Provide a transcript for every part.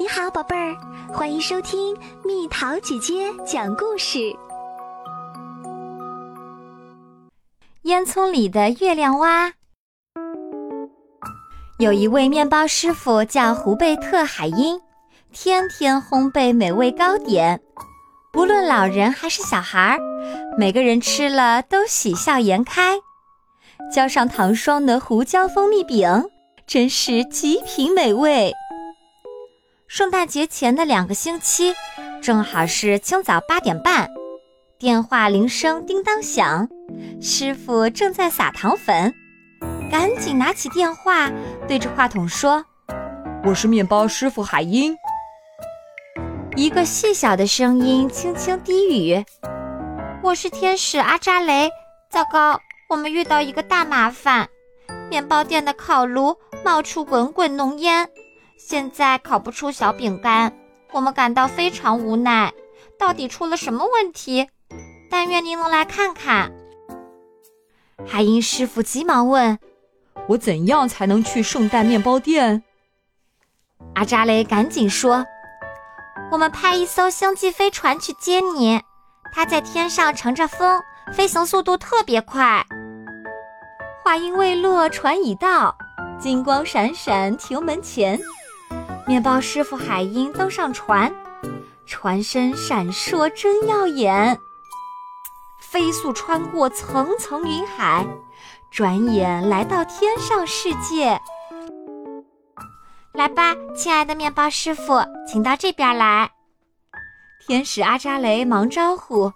你好，宝贝儿，欢迎收听蜜桃姐姐讲故事。烟囱里的月亮蛙。有一位面包师傅叫胡贝特海因，天天烘焙美味糕点，不论老人还是小孩儿，每个人吃了都喜笑颜开。浇上糖霜的胡椒蜂蜜饼，真是极品美味。圣诞节前的两个星期，正好是清早八点半，电话铃声叮当响，师傅正在撒糖粉，赶紧拿起电话，对着话筒说：“我是面包师傅海英。”一个细小的声音轻轻低语：“我是天使阿扎雷。糟糕，我们遇到一个大麻烦，面包店的烤炉冒出滚滚浓烟。”现在烤不出小饼干，我们感到非常无奈。到底出了什么问题？但愿您能来看看。海因师傅急忙问：“我怎样才能去圣诞面包店？”阿扎雷赶紧说：“我们派一艘星际飞船去接你，它在天上乘着风，飞行速度特别快。”话音未落，船已到，金光闪闪，停门前。面包师傅海鹰登上船，船身闪烁真耀眼，飞速穿过层层云海，转眼来到天上世界。来吧，亲爱的面包师傅，请到这边来。天使阿扎雷忙招呼：“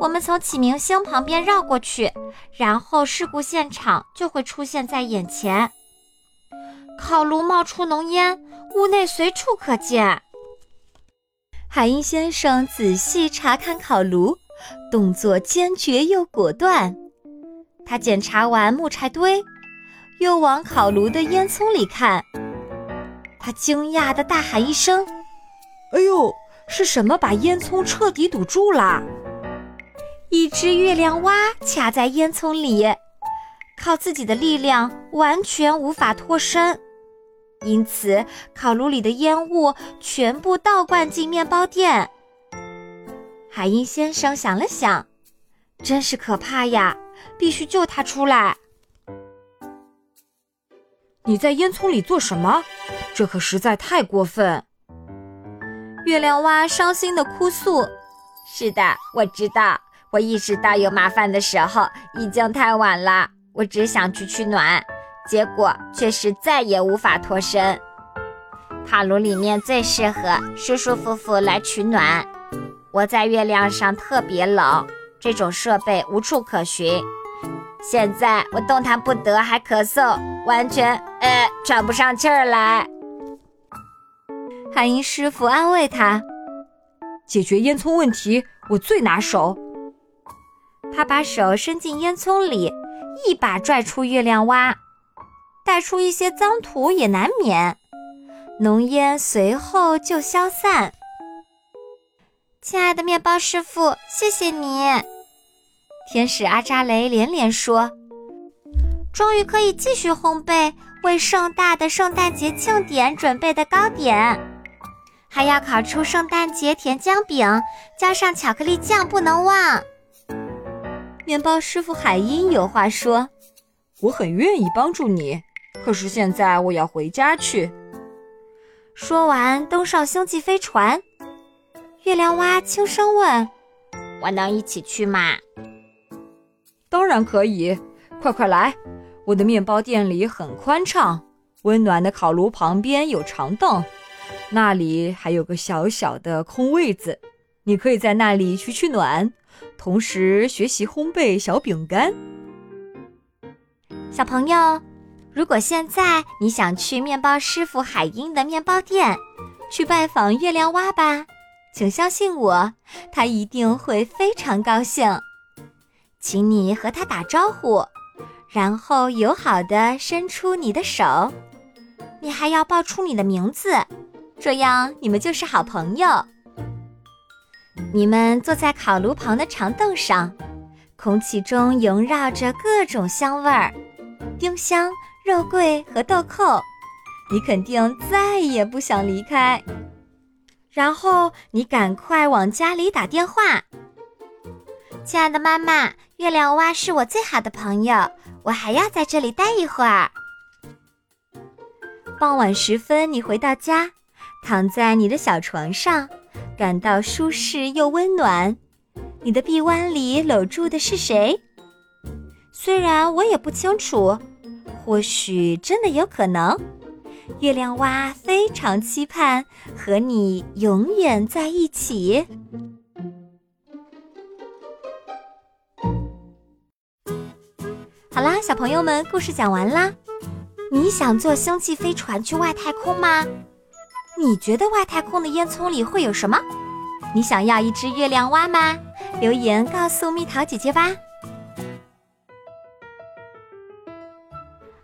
我们从启明星旁边绕过去，然后事故现场就会出现在眼前。烤炉冒出浓烟。”屋内随处可见。海因先生仔细查看烤炉，动作坚决又果断。他检查完木柴堆，又往烤炉的烟囱里看。他惊讶地大喊一声：“哎呦，是什么把烟囱彻底堵住了？”一只月亮蛙卡在烟囱里，靠自己的力量完全无法脱身。因此，烤炉里的烟雾全部倒灌进面包店。海因先生想了想，真是可怕呀！必须救他出来。你在烟囱里做什么？这可实在太过分！月亮蛙伤心的哭诉：“是的，我知道，我意识到有麻烦的时候已经太晚了。我只想去取暖。”结果却是再也无法脱身。烤炉里面最适合舒舒服服来取暖。我在月亮上特别冷，这种设备无处可寻。现在我动弹不得，还咳嗽，完全呃喘不上气儿来。海英师傅安慰他：“解决烟囱问题，我最拿手。”他把手伸进烟囱里，一把拽出月亮蛙。带出一些脏土也难免，浓烟随后就消散。亲爱的面包师傅，谢谢你！天使阿扎雷连连说：“终于可以继续烘焙为盛大的圣诞节庆典准备的糕点，还要烤出圣诞节甜姜饼，加上巧克力酱，不能忘。”面包师傅海因有话说：“我很愿意帮助你。”可是现在我要回家去。说完，登上星际飞船。月亮蛙轻声问：“我能一起去吗？”“当然可以，快快来！我的面包店里很宽敞，温暖的烤炉旁边有长凳，那里还有个小小的空位子，你可以在那里取取暖，同时学习烘焙小饼干。”小朋友。如果现在你想去面包师傅海英的面包店，去拜访月亮蛙吧，请相信我，他一定会非常高兴。请你和他打招呼，然后友好的伸出你的手，你还要报出你的名字，这样你们就是好朋友。你们坐在烤炉旁的长凳上，空气中萦绕着各种香味儿，丁香。肉桂和豆蔻，你肯定再也不想离开。然后你赶快往家里打电话。亲爱的妈妈，月亮蛙是我最好的朋友，我还要在这里待一会儿。傍晚时分，你回到家，躺在你的小床上，感到舒适又温暖。你的臂弯里搂住的是谁？虽然我也不清楚，或许真的有可能。月亮蛙非常期盼和你永远在一起。好啦，小朋友们，故事讲完啦。你想坐星际飞船去外太空吗？你觉得外太空的烟囱里会有什么？你想要一只月亮蛙吗？留言告诉蜜桃姐姐吧。